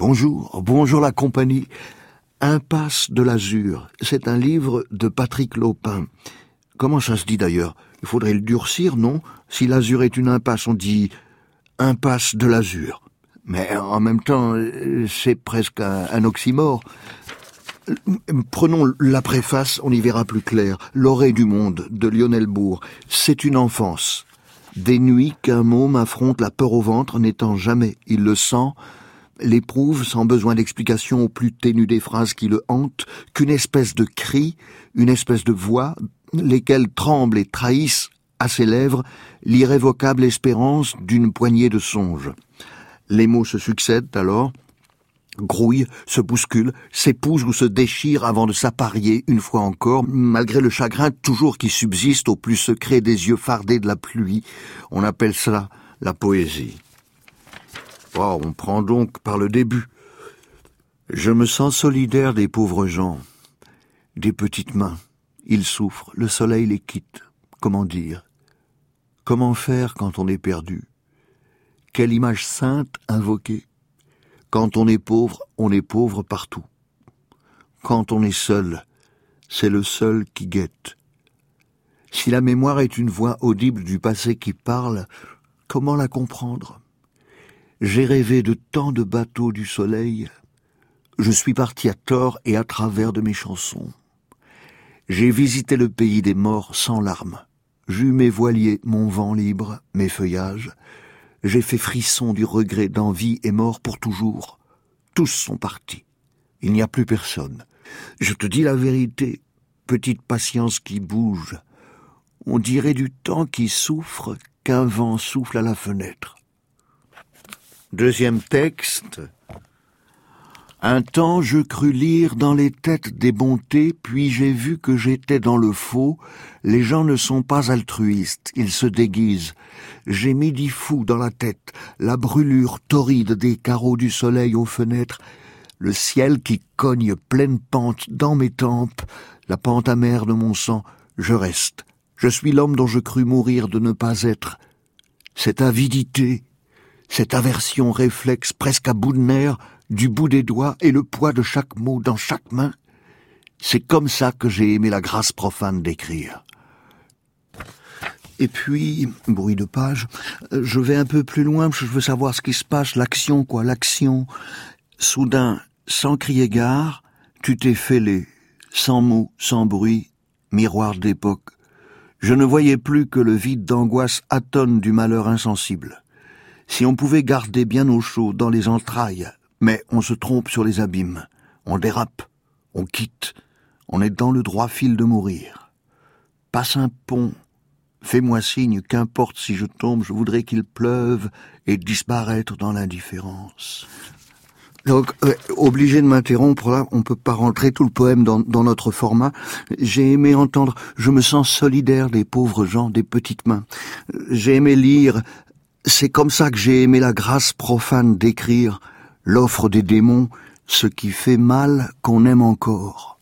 Bonjour, bonjour la compagnie. Impasse de l'Azur, c'est un livre de Patrick Lopin. Comment ça se dit d'ailleurs? Il faudrait le durcir, non? Si l'Azur est une impasse, on dit impasse de l'Azur. Mais en même temps, c'est presque un, oxymore. Prenons la préface, on y verra plus clair. L'orée du monde de Lionel Bourg. C'est une enfance. Des nuits qu'un môme affronte la peur au ventre n'étant jamais, il le sent, l'éprouve sans besoin d'explication au plus ténu des phrases qui le hantent, qu'une espèce de cri, une espèce de voix, lesquelles tremblent et trahissent à ses lèvres l'irrévocable espérance d'une poignée de songes. Les mots se succèdent alors, grouillent, se bousculent, s'épousent ou se déchirent avant de s'apparier une fois encore, malgré le chagrin toujours qui subsiste au plus secret des yeux fardés de la pluie. On appelle cela la poésie. On prend donc par le début. Je me sens solidaire des pauvres gens, des petites mains. Ils souffrent, le soleil les quitte. Comment dire? Comment faire quand on est perdu? Quelle image sainte invoquer? Quand on est pauvre, on est pauvre partout. Quand on est seul, c'est le seul qui guette. Si la mémoire est une voix audible du passé qui parle, comment la comprendre? J'ai rêvé de tant de bateaux du soleil. Je suis parti à tort et à travers de mes chansons. J'ai visité le pays des morts sans larmes. J'eus mes voiliers, mon vent libre, mes feuillages. J'ai fait frisson du regret d'envie et mort pour toujours. Tous sont partis. Il n'y a plus personne. Je te dis la vérité, petite patience qui bouge. On dirait du temps qui souffre qu'un vent souffle à la fenêtre. Deuxième texte. Un temps je crus lire dans les têtes des bontés, puis j'ai vu que j'étais dans le faux. Les gens ne sont pas altruistes, ils se déguisent. J'ai midi fou dans la tête, la brûlure torride des carreaux du soleil aux fenêtres, le ciel qui cogne pleine pente dans mes tempes, la pente amère de mon sang, je reste. Je suis l'homme dont je crus mourir de ne pas être. Cette avidité, cette aversion réflexe presque à bout de nerfs, du bout des doigts et le poids de chaque mot dans chaque main, c'est comme ça que j'ai aimé la grâce profane d'écrire. Et puis, bruit de page, je vais un peu plus loin, je veux savoir ce qui se passe, l'action, quoi, l'action. Soudain, sans crier gare, tu t'es fêlé, sans mots, sans bruit, miroir d'époque. Je ne voyais plus que le vide d'angoisse atone du malheur insensible si on pouvait garder bien au chaud dans les entrailles, mais on se trompe sur les abîmes, on dérape, on quitte, on est dans le droit fil de mourir. Passe un pont, fais-moi signe, qu'importe si je tombe, je voudrais qu'il pleuve et disparaître dans l'indifférence. Donc, euh, obligé de m'interrompre, là, on peut pas rentrer tout le poème dans, dans notre format. J'ai aimé entendre, je me sens solidaire des pauvres gens, des petites mains. J'ai aimé lire c'est comme ça que j'ai aimé la grâce profane d'écrire l'offre des démons, ce qui fait mal qu'on aime encore.